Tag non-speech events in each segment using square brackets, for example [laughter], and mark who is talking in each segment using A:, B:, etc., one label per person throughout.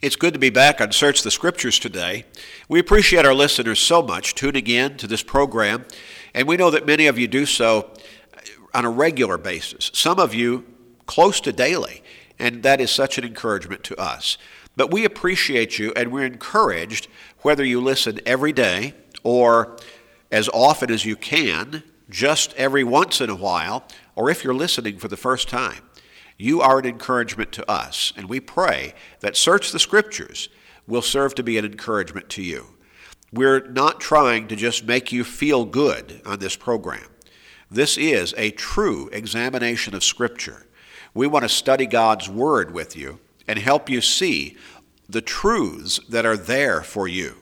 A: It's good to be back on Search the Scriptures today. We appreciate our listeners so much tuning in to this program, and we know that many of you do so on a regular basis, some of you close to daily, and that is such an encouragement to us. But we appreciate you, and we're encouraged whether you listen every day or as often as you can, just every once in a while, or if you're listening for the first time. You are an encouragement to us, and we pray that Search the Scriptures will serve to be an encouragement to you. We're not trying to just make you feel good on this program. This is a true examination of Scripture. We want to study God's Word with you and help you see the truths that are there for you.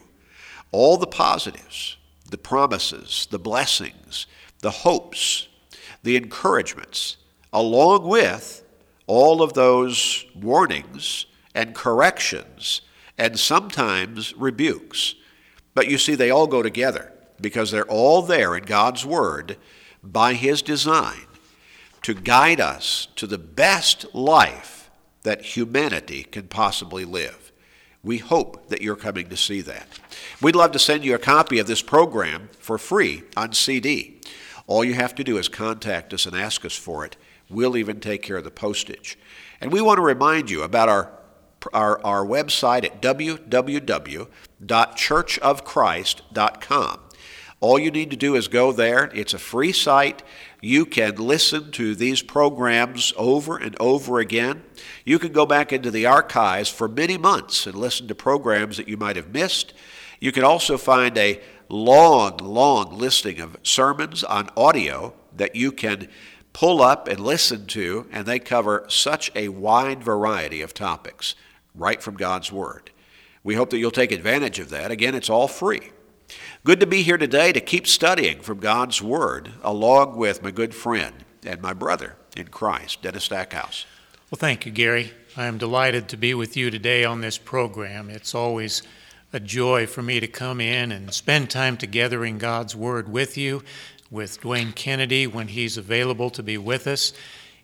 A: All the positives, the promises, the blessings, the hopes, the encouragements, along with all of those warnings and corrections and sometimes rebukes. But you see, they all go together because they're all there in God's Word by His design to guide us to the best life that humanity can possibly live. We hope that you're coming to see that. We'd love to send you a copy of this program for free on CD. All you have to do is contact us and ask us for it. We'll even take care of the postage. And we want to remind you about our, our, our website at www.churchofchrist.com. All you need to do is go there. It's a free site. You can listen to these programs over and over again. You can go back into the archives for many months and listen to programs that you might have missed. You can also find a long, long listing of sermons on audio that you can pull up and listen to, and they cover such a wide variety of topics right from God's Word. We hope that you'll take advantage of that. Again, it's all free. Good to be here today to keep studying from God's Word along with my good friend and my brother in Christ, Dennis Stackhouse.
B: Well, thank you, Gary. I am delighted to be with you today on this program. It's always a joy for me to come in and spend time together in God's Word with you with Dwayne Kennedy when he's available to be with us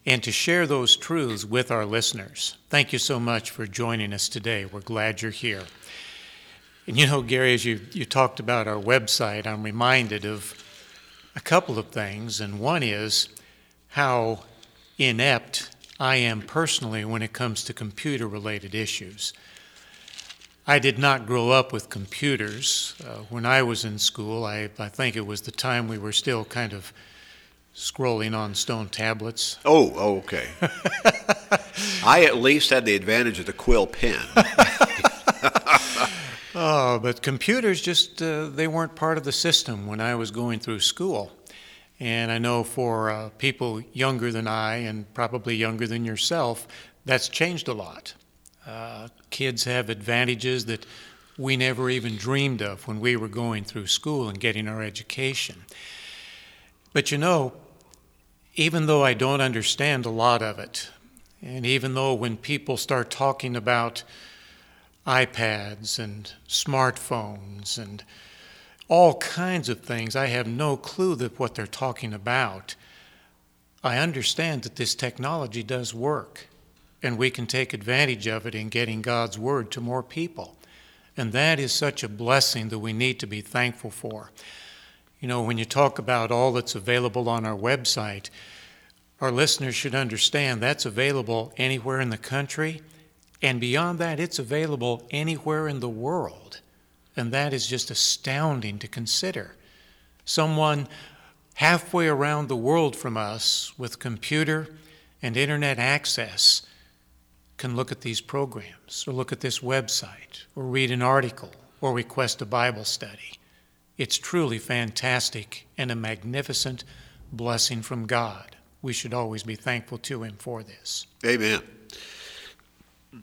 B: and to share those truths with our listeners. Thank you so much for joining us today. We're glad you're here. And you know, Gary, as you, you talked about our website, I'm reminded of a couple of things. And one is how inept I am personally when it comes to computer related issues. I did not grow up with computers. Uh, when I was in school, I, I think it was the time we were still kind of scrolling on stone tablets.
A: Oh, oh okay. I at least had the advantage of the quill pen. [laughs]
B: oh, but computers just, uh, they weren't part of the system when I was going through school. And I know for uh, people younger than I and probably younger than yourself, that's changed a lot. Uh, kids have advantages that we never even dreamed of when we were going through school and getting our education. But you know, even though I don't understand a lot of it, and even though when people start talking about iPads and smartphones and all kinds of things, I have no clue that what they're talking about. I understand that this technology does work and we can take advantage of it in getting God's Word to more people. And that is such a blessing that we need to be thankful for. You know, when you talk about all that's available on our website, our listeners should understand that's available anywhere in the country, and beyond that, it's available anywhere in the world. And that is just astounding to consider. Someone halfway around the world from us with computer and internet access can look at these programs or look at this website or read an article or request a Bible study. It's truly fantastic and a magnificent blessing from God. We should always be thankful to Him for this.
A: Amen.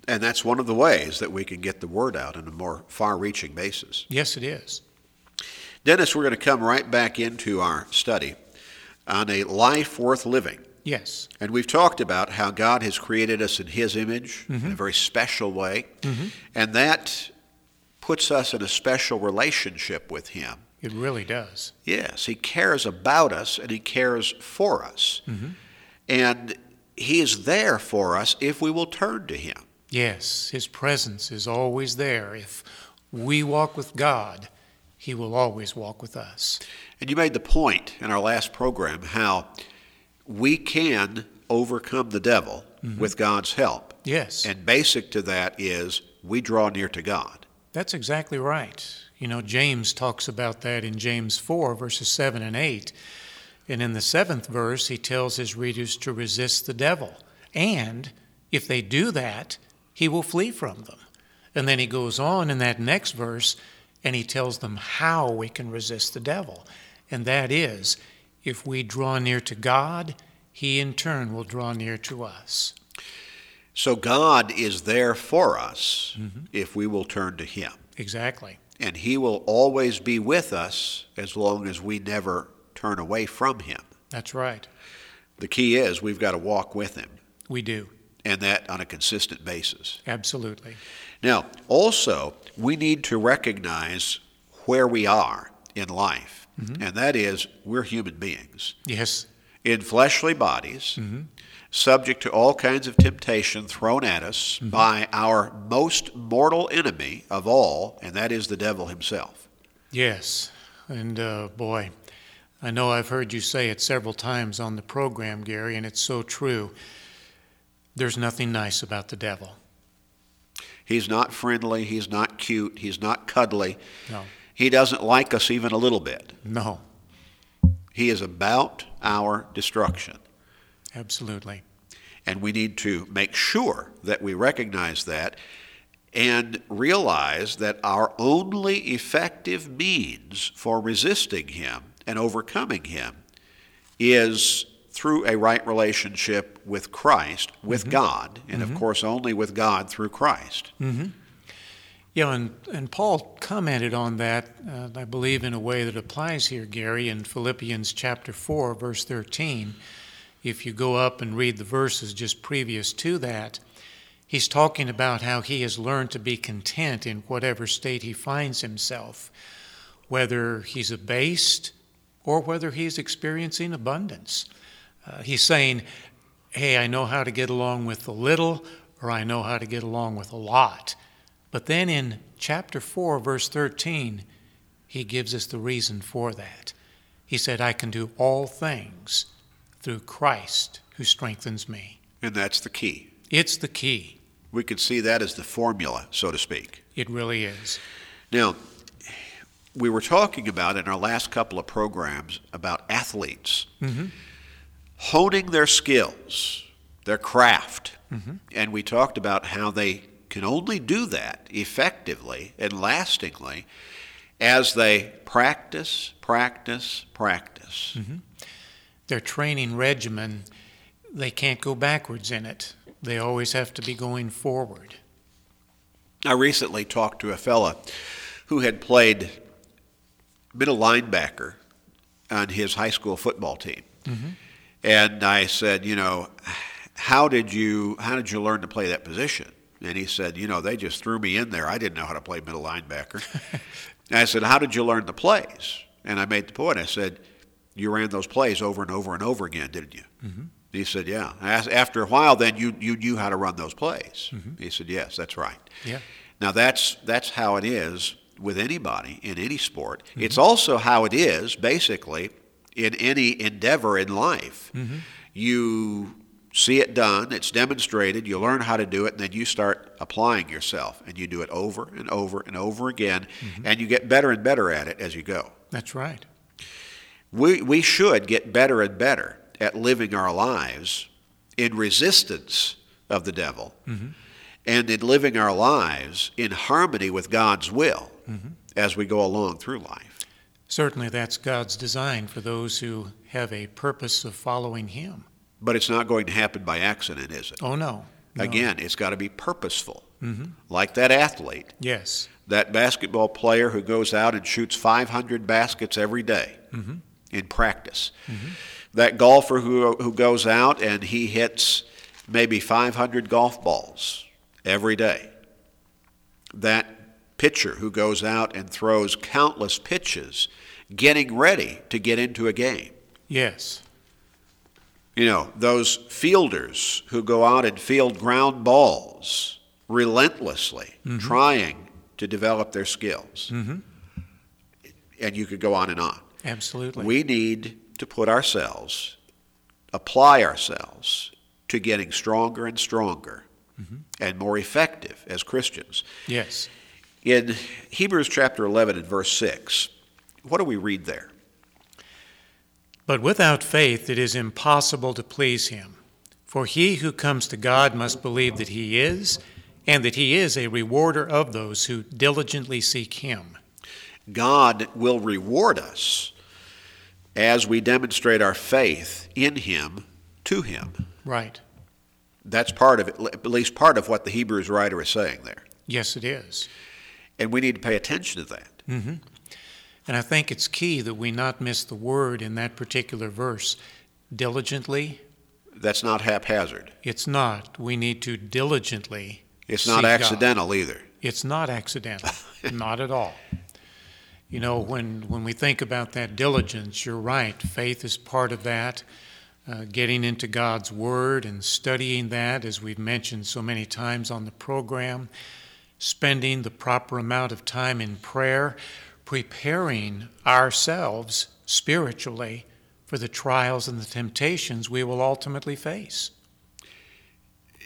A: And that's one of the ways that we can get the word out on a more far reaching basis.
B: Yes, it is.
A: Dennis, we're going to come right back into our study on a life worth living.
B: Yes.
A: And we've talked about how God has created us in His image mm-hmm. in a very special way, mm-hmm. and that puts us in a special relationship with Him.
B: It really does.
A: Yes, He cares about us and He cares for us. Mm-hmm. And He is there for us if we will turn to Him.
B: Yes, His presence is always there. If we walk with God, He will always walk with us.
A: And you made the point in our last program how we can overcome the devil mm-hmm. with God's help.
B: Yes,
A: And basic to that is we draw near to God.
B: that's exactly right. You know, James talks about that in James 4, verses 7 and 8. And in the seventh verse, he tells his readers to resist the devil. And if they do that, he will flee from them. And then he goes on in that next verse and he tells them how we can resist the devil. And that is, if we draw near to God, he in turn will draw near to us.
A: So God is there for us mm-hmm. if we will turn to Him.
B: Exactly.
A: And He will always be with us as long as we never turn away from Him.
B: That's right.
A: The key is we've got to walk with Him,
B: We do.
A: and that on a consistent basis.
B: Absolutely.
A: Now, also, we need to recognize where we are in life, Mm-hmm. and that is we're human beings
B: Yes.
A: in fleshly bodies, mm-hmm. subject to all kinds of temptation thrown at us mm-hmm. by our most mortal enemy of all, and that is the devil himself.
B: Yes. And uh, boy, I know I've heard you say it several times on the program, Gary, and it's so true. There's nothing nice about the devil.
A: He's not friendly, he's not cute, he's not cuddly.
B: No.
A: He doesn't like us even a little bit.
B: No.
A: He is about our destruction.
B: Absolutely.
A: And we need to make sure that we recognize that and realize that our only effective means for resisting him and overcoming him is through a right relationship with Christ, with mm-hmm. God, and of mm-hmm. course only with God through Christ. Mm-hmm.
B: Yeah, and, and Paul commented on that, uh, I believe, in a way that applies here, Gary, in Philippians chapter 4, verse 13. If you go up and read the verses just previous to that, he's talking about how he has learned to be content in whatever state he finds himself, whether he's abased or whether he's experiencing abundance. Uh, he's saying, Hey, I know how to get along with a little, or I know how to get along with a lot. But then in chapter 4, verse 13, he gives us the reason for that. He said, I can do all things through Christ who strengthens me.
A: And that's the key.
B: It's the key.
A: We could see that as the formula, so to speak.
B: It really is.
A: Now, we were talking about in our last couple of programs about athletes mm-hmm. honing their skills, their craft. Mm-hmm. And we talked about how they can only do that effectively and lastingly as they practice, practice, practice. Mm-hmm.
B: Their training regimen, they can't go backwards in it. They always have to be going forward.
A: I recently talked to a fella who had played middle linebacker on his high school football team. Mm-hmm. And I said, you know, how did you how did you learn to play that position? And he said, you know, they just threw me in there. I didn't know how to play middle linebacker. and I said, how did you learn the plays? And I made the point. I said, you ran those plays over and over and over again, didn't you? Mm-hmm. He said, yeah. Asked, after a while, then you, you knew how to run those plays. Mm-hmm. He said, yes, that's right.
B: Yeah.
A: Now that's that's how it is with anybody in any sport. Mm-hmm. It's also how it is basically in any endeavor in life. Mm-hmm. You see it done, it's demonstrated, you learn how to do it, and then you start applying yourself and you do it over and over and over again mm-hmm. and you get better and better at it as you go.
B: That's right.
A: We we should get better and better at living our lives in resistance of the devil mm-hmm. and in living our lives in harmony with God's will mm-hmm. as we go along through life.
B: Certainly, that's God's design for those who have a purpose of following Him.
A: But it's not going to happen by accident, is it?
B: Oh, no. no.
A: Again, it's got to be purposeful. Mm-hmm. Like that athlete,
B: Yes.
A: that basketball player who goes out and shoots 500 baskets every day mm-hmm. in practice. Mm-hmm. That golfer who, who goes out and he hits maybe 500 golf balls every day. That pitcher who goes out and throws countless pitches getting ready to get into a game.
B: Yes.
A: You know, those fielders who go out and field ground balls relentlessly mm-hmm. trying to develop their skills. Mm-hmm. And you could go on and on.
B: Absolutely.
A: We need to put ourselves, apply ourselves to getting stronger and stronger mm-hmm. and more effective as Christians.
B: yes.
A: In Hebrews chapter 11 and verse 6, what do we read there?
B: But without faith it is impossible to please him. For he who comes to God must believe that he is, and that he is a rewarder of those who diligently seek him.
A: God will reward us as we demonstrate our faith in Him to Him.
B: Right.
A: That's part of it, at least part of what the Hebrews writer is saying there.
B: Yes, it is.
A: And we need to pay attention to that. Mm-hmm.
B: And I think it's key that we not miss the word in that particular verse. Diligently,
A: That's not haphazard.
B: it's not. We need to diligently.
A: It's not
B: God.
A: accidental either.
B: It's not accidental, [laughs] not at all. You know, when, when we think about that diligence, you're right. Faith is part of that. Uh, getting into God's Word and studying that, as we've mentioned so many times on the program, spending the proper amount of time in prayer, preparing ourselves spiritually for the trials and the temptations we will ultimately face.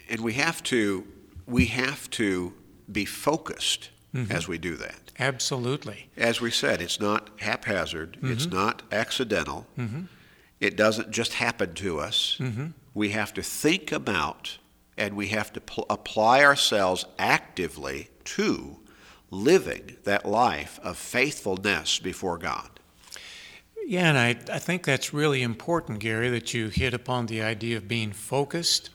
A: And we have to we have to be focused mm-hmm. as we do that.
B: Absolutely.
A: As we said, it's not haphazard, mm-hmm. it's not accidental. Mm-hmm. It doesn't just happen to us. We have to think about and we have to pl- apply ourselves actively to living that life of faithfulness before God.
B: Yeah, and I, I think that's really important, Gary, that you hit upon the idea of being focused.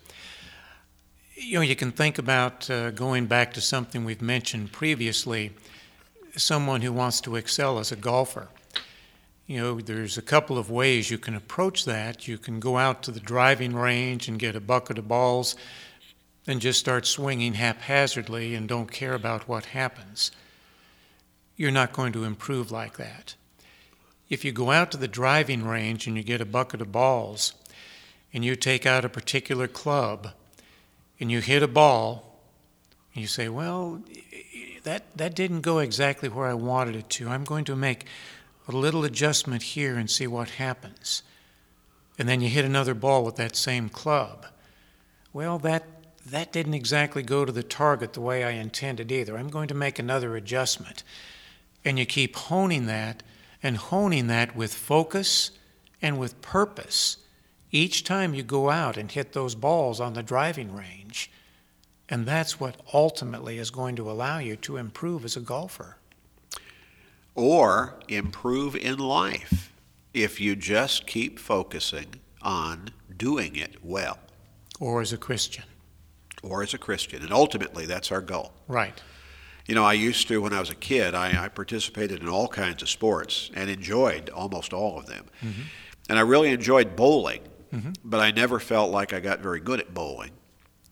B: You know, you can think about uh, going back to something we've mentioned previously someone who wants to excel as a golfer. You know, there's a couple of ways you can approach that. You can go out to the driving range and get a bucket of balls and just start swinging haphazardly and don't care about what happens. You're not going to improve like that. If you go out to the driving range and you get a bucket of balls and you take out a particular club and you hit a ball and you say, Well, that, that didn't go exactly where I wanted it to. I'm going to make a little adjustment here and see what happens. And then you hit another ball with that same club. Well, that, that didn't exactly go to the target the way I intended either. I'm going to make another adjustment. And you keep honing that and honing that with focus and with purpose each time you go out and hit those balls on the driving range. And that's what ultimately is going to allow you to improve as a golfer.
A: Or improve in life if you just keep focusing on doing it well,
B: Or as a Christian.
A: Or as a Christian. And ultimately, that's our goal.
B: Right.
A: You know, I used to, when I was a kid, I, I participated in all kinds of sports and enjoyed almost all of them. Mm-hmm. And I really enjoyed bowling, mm-hmm. but I never felt like I got very good at bowling.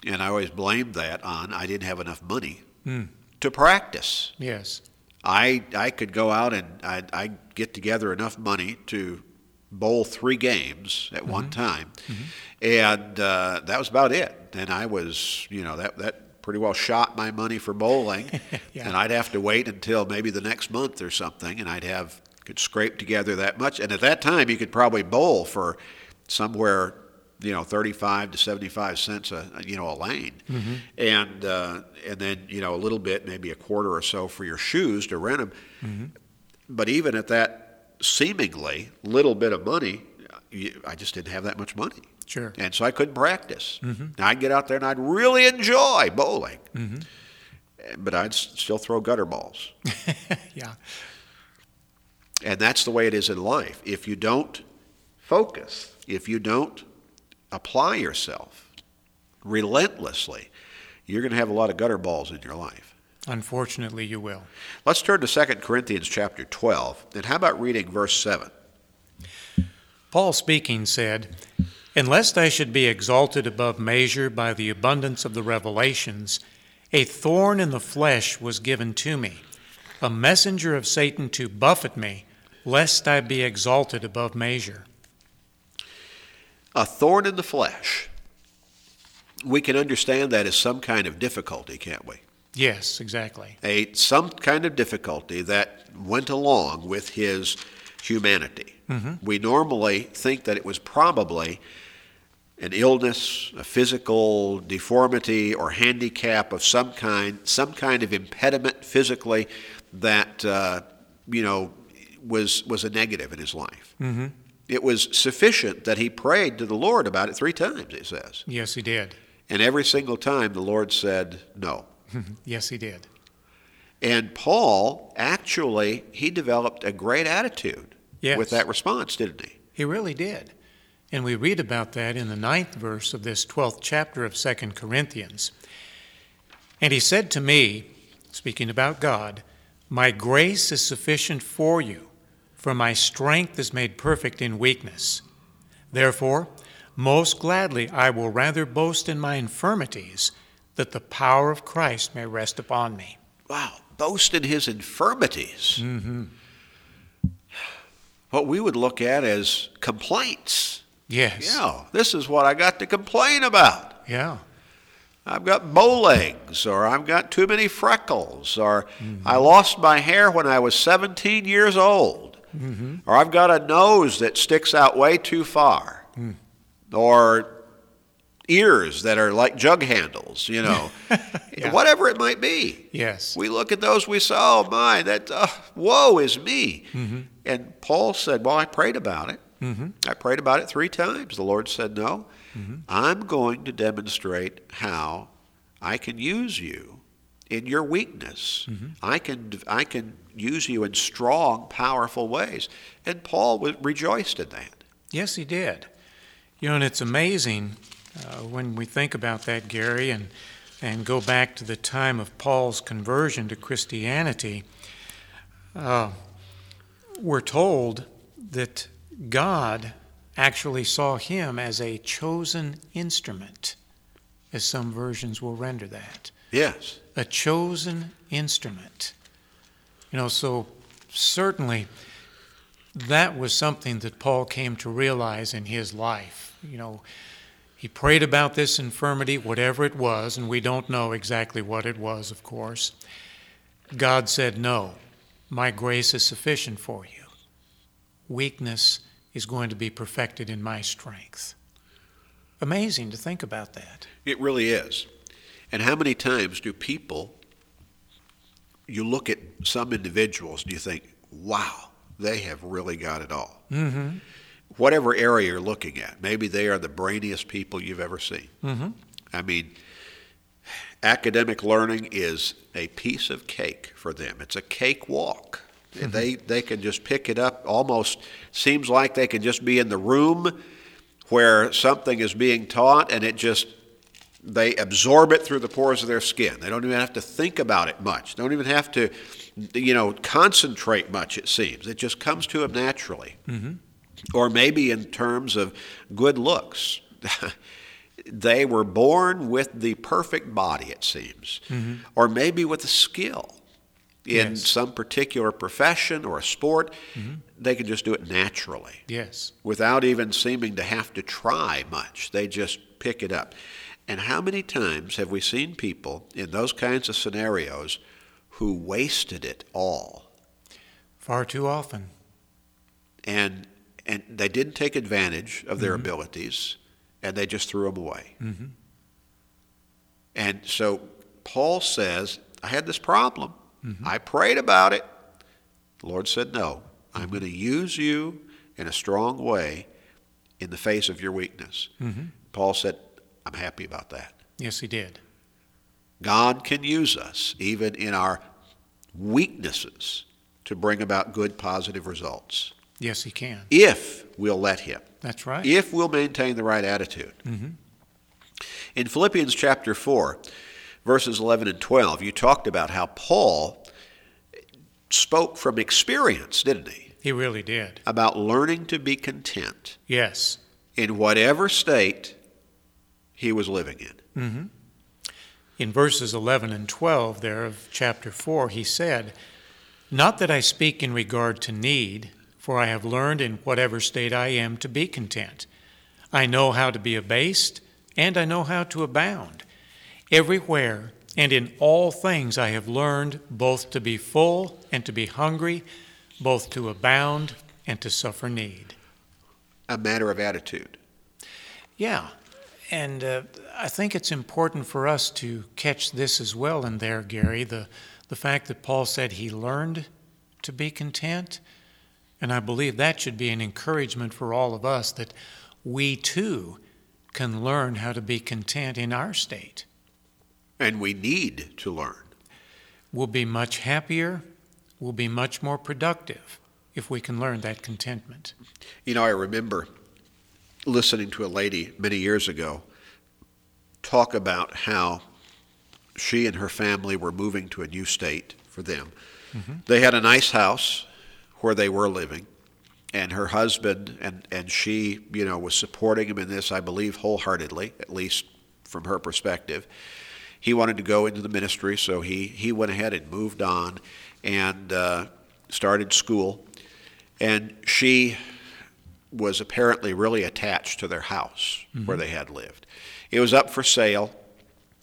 A: And I always blamed that on I didn't have enough money hmm. to practice.
B: Yes.
A: I, I could go out and I'd, I'd get together enough money to bowl three games at one time. And uh, that was about it. And I was, you know, that, that pretty well shot my money for bowling. [laughs]
B: Yeah.
A: And I'd have to wait until maybe the next month or something, and I'd have, could scrape together that much. And at that time, you could probably bowl for somewhere you know, 35 to 75 cents a, you know, a lane. And, uh, and then, you know, a little bit, maybe a quarter or so for your shoes to rent them. But even at that seemingly little bit of money, I just didn't have that much money.
B: Sure.
A: And so I couldn't practice. Mm-hmm. Now I'd get out there and I'd really enjoy bowling. Mm-hmm. But I'd still throw gutter balls. [laughs]
B: yeah.
A: And that's the way it is in life. If you don't focus, if you don't apply yourself relentlessly, you're going to have a lot of gutter balls in your life.
B: Unfortunately, you will.
A: Let's turn to 2 Corinthians chapter 12. And how about reading verse 7?
B: Paul speaking said, And lest I should be exalted above measure by the abundance of the revelations, a thorn in the flesh was given to me, a messenger of Satan to buffet me, lest I be exalted above measure.
A: A thorn in the flesh we can understand that as some kind of difficulty, can't we?
B: Yes, exactly.
A: A some kind of difficulty that went along with his humanity. We normally think that it was probably an illness, a physical deformity or handicap of some kind, some kind of impediment physically that uh, you know was was a negative in his life.
B: Mm-hmm.
A: It was sufficient that he prayed to the Lord about it three times. It says,
B: Yes, he did.
A: and every single time the Lord said no. [laughs]
B: yes, he did.
A: And Paul actually he developed a great attitude
B: Yes.
A: with that response, didn't he?
B: He really did. And we read about that in the ninth verse of this 12th chapter of 2 Corinthians. And he said to me, speaking about God, My grace is sufficient for you, for my strength is made perfect in weakness. Therefore, most gladly I will rather boast in my infirmities, that the power of Christ may rest upon me.
A: Wow, boast in his infirmities.
B: Mm-hmm.
A: What we would look at as complaints.
B: Yes.
A: Yeah, this is what I got to complain about.
B: Yeah.
A: I've got bow legs, or I've got too many freckles, or mm-hmm. I lost my hair when I was 17 years old, mm-hmm. or I've got a nose that sticks out way too far, mm. or ears that are like jug handles, you know, [laughs]
B: Yeah.
A: whatever it might be.
B: Yes.
A: We look at those, we say, oh my, that, uh, woe is me.
B: Mm-hmm.
A: And Paul said, well, I prayed about it.
B: Mm-hmm.
A: I prayed about it three times. The Lord said, No, I'm going to demonstrate how I can use you in your weakness. I, can, I can use you in strong, powerful ways. And Paul rejoiced in that.
B: Yes, he did. You know, and it's amazing uh, when we think about that, Gary, and, and go back to the time of Paul's conversion to Christianity. Uh, we're told that God actually saw him as a chosen instrument, as some versions will render that.
A: Yes.
B: A chosen instrument. You know, so certainly that was something that Paul came to realize in his life. You know, he prayed about this infirmity, whatever it was, and we don't know exactly what it was, of course. God said, No, my grace is sufficient for you. Weakness is going to be perfected in my strength. Amazing to think about that.
A: It really is. And how many times do people, you look at some individuals and you think, wow, they have really got it all.
B: Mm-hmm.
A: Whatever area you're looking at, maybe they are the brainiest people you've ever seen.
B: Mm-hmm.
A: I mean, academic learning is a piece of cake for them. It's a cake walk. They they can just pick it up. Almost seems like they can just be in the room where something is being taught, and it just they absorb it through the pores of their skin. They don't even have to think about it much. Don't even have to, you know, concentrate much. It seems it just comes to them naturally. Or maybe in terms of good looks. [laughs] they were born with the perfect body, it seems, mm-hmm. or maybe with a skill in
B: Yes.
A: some particular profession or a sport. Mm-hmm. They can just do it naturally
B: Yes.
A: without even seeming to have to try much. They just pick it up. And how many times have we seen people in those kinds of scenarios who wasted it all
B: Far too often.
A: and and they didn't take advantage of their abilities and they just threw them away.
B: Mhm.
A: And so Paul says, I had this problem. I prayed about it. The Lord said, No, I'm going to use you in a strong way in the face of your weakness.
B: Mhm.
A: Paul said, I'm happy about that.
B: Yes, he did.
A: God can use us even in our weaknesses to bring about good, positive results
B: Yes, he can.
A: if we'll let Him,
B: That's right.
A: if we'll maintain the right attitude.
B: Mhm.
A: In Philippians chapter 4, verses 11 and 12, you talked about how Paul spoke from experience, didn't he?
B: He really did.
A: About learning to be content
B: Yes.
A: in whatever state he was living in.
B: hmm In verses 11 and 12 there of chapter 4, he said, Not that I speak in regard to need, for I have learned in whatever state I am to be content. I know how to be abased and I know how to abound. Everywhere and in all things I have learned both to be full and to be hungry, both to abound and to suffer need.
A: A matter of attitude.
B: Yeah, and uh, I think it's important for us to catch this as well in there, Gary, the, the fact that Paul said he learned to be content. And I believe that should be an encouragement for all of us that we too can learn how to be content in our state.
A: And we need to learn.
B: We'll be much happier, we'll be much more productive if we can learn that contentment.
A: You know, I remember listening to a lady many years ago talk about how she and her family were moving to a new state for them. Mm-hmm. They had a nice house where they were living, and her husband and, and she, you know, was supporting him in this, I believe, wholeheartedly, at least from her perspective. He wanted to go into the ministry, so he, he went ahead and moved on and uh, started school. And she was apparently really attached to their house mm-hmm. where they had lived. It was up for sale,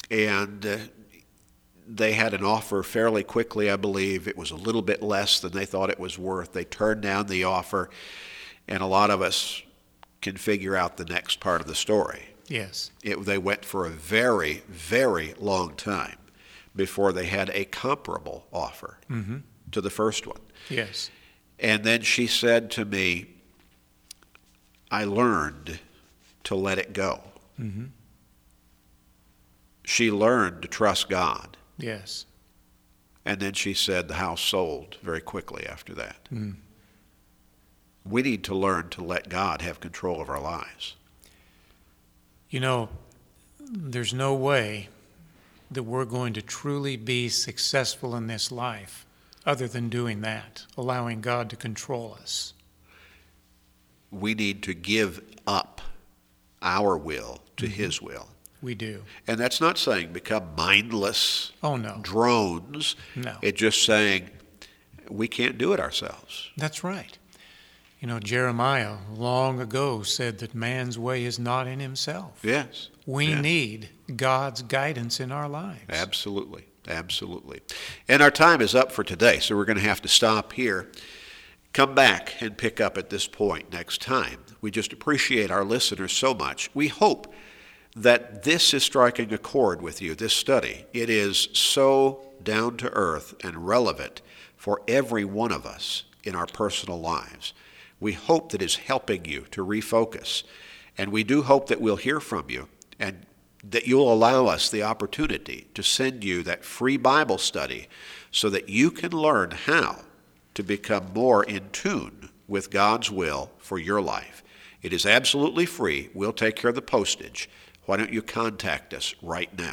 A: and uh, they had an offer fairly quickly, I believe. It was a little bit less than they thought it was worth. They turned down the offer, and a lot of us can figure out the next part of the story.
B: Yes.
A: It, they went for a very, very long time before they had a comparable offer mm-hmm. to the first one.
B: Yes.
A: And then she said to me, I learned to let it go. Mm-hmm. She learned to trust God.
B: Yes.
A: And then she said the house sold very quickly after that. Mm. We need to learn to let God have control of our lives.
B: You know, there's no way that we're going to truly be successful in this life other than doing that, allowing God to control us
A: we need to give up our will to mm-hmm. His will.
B: We do.
A: And that's not saying become mindless
B: oh, no.
A: drones.
B: No.
A: It's just saying we can't do it ourselves.
B: That's right. You know, Jeremiah long ago said that man's way is not in himself.
A: Yes.
B: We
A: yes.
B: need God's guidance in our lives.
A: Absolutely. Absolutely. And our time is up for today, so we're going to have to stop here. Come back and pick up at this point next time. We just appreciate our listeners so much. We hope that this is striking a chord with you, this study. It is so down to earth and relevant for every one of us in our personal lives. We hope that is helping you to refocus. And we do hope that we'll hear from you and that you'll allow us the opportunity to send you that free Bible study so that you can learn how to become more in tune with God's will for your life. It is absolutely free. We'll take care of the postage. Why don't you contact us right now?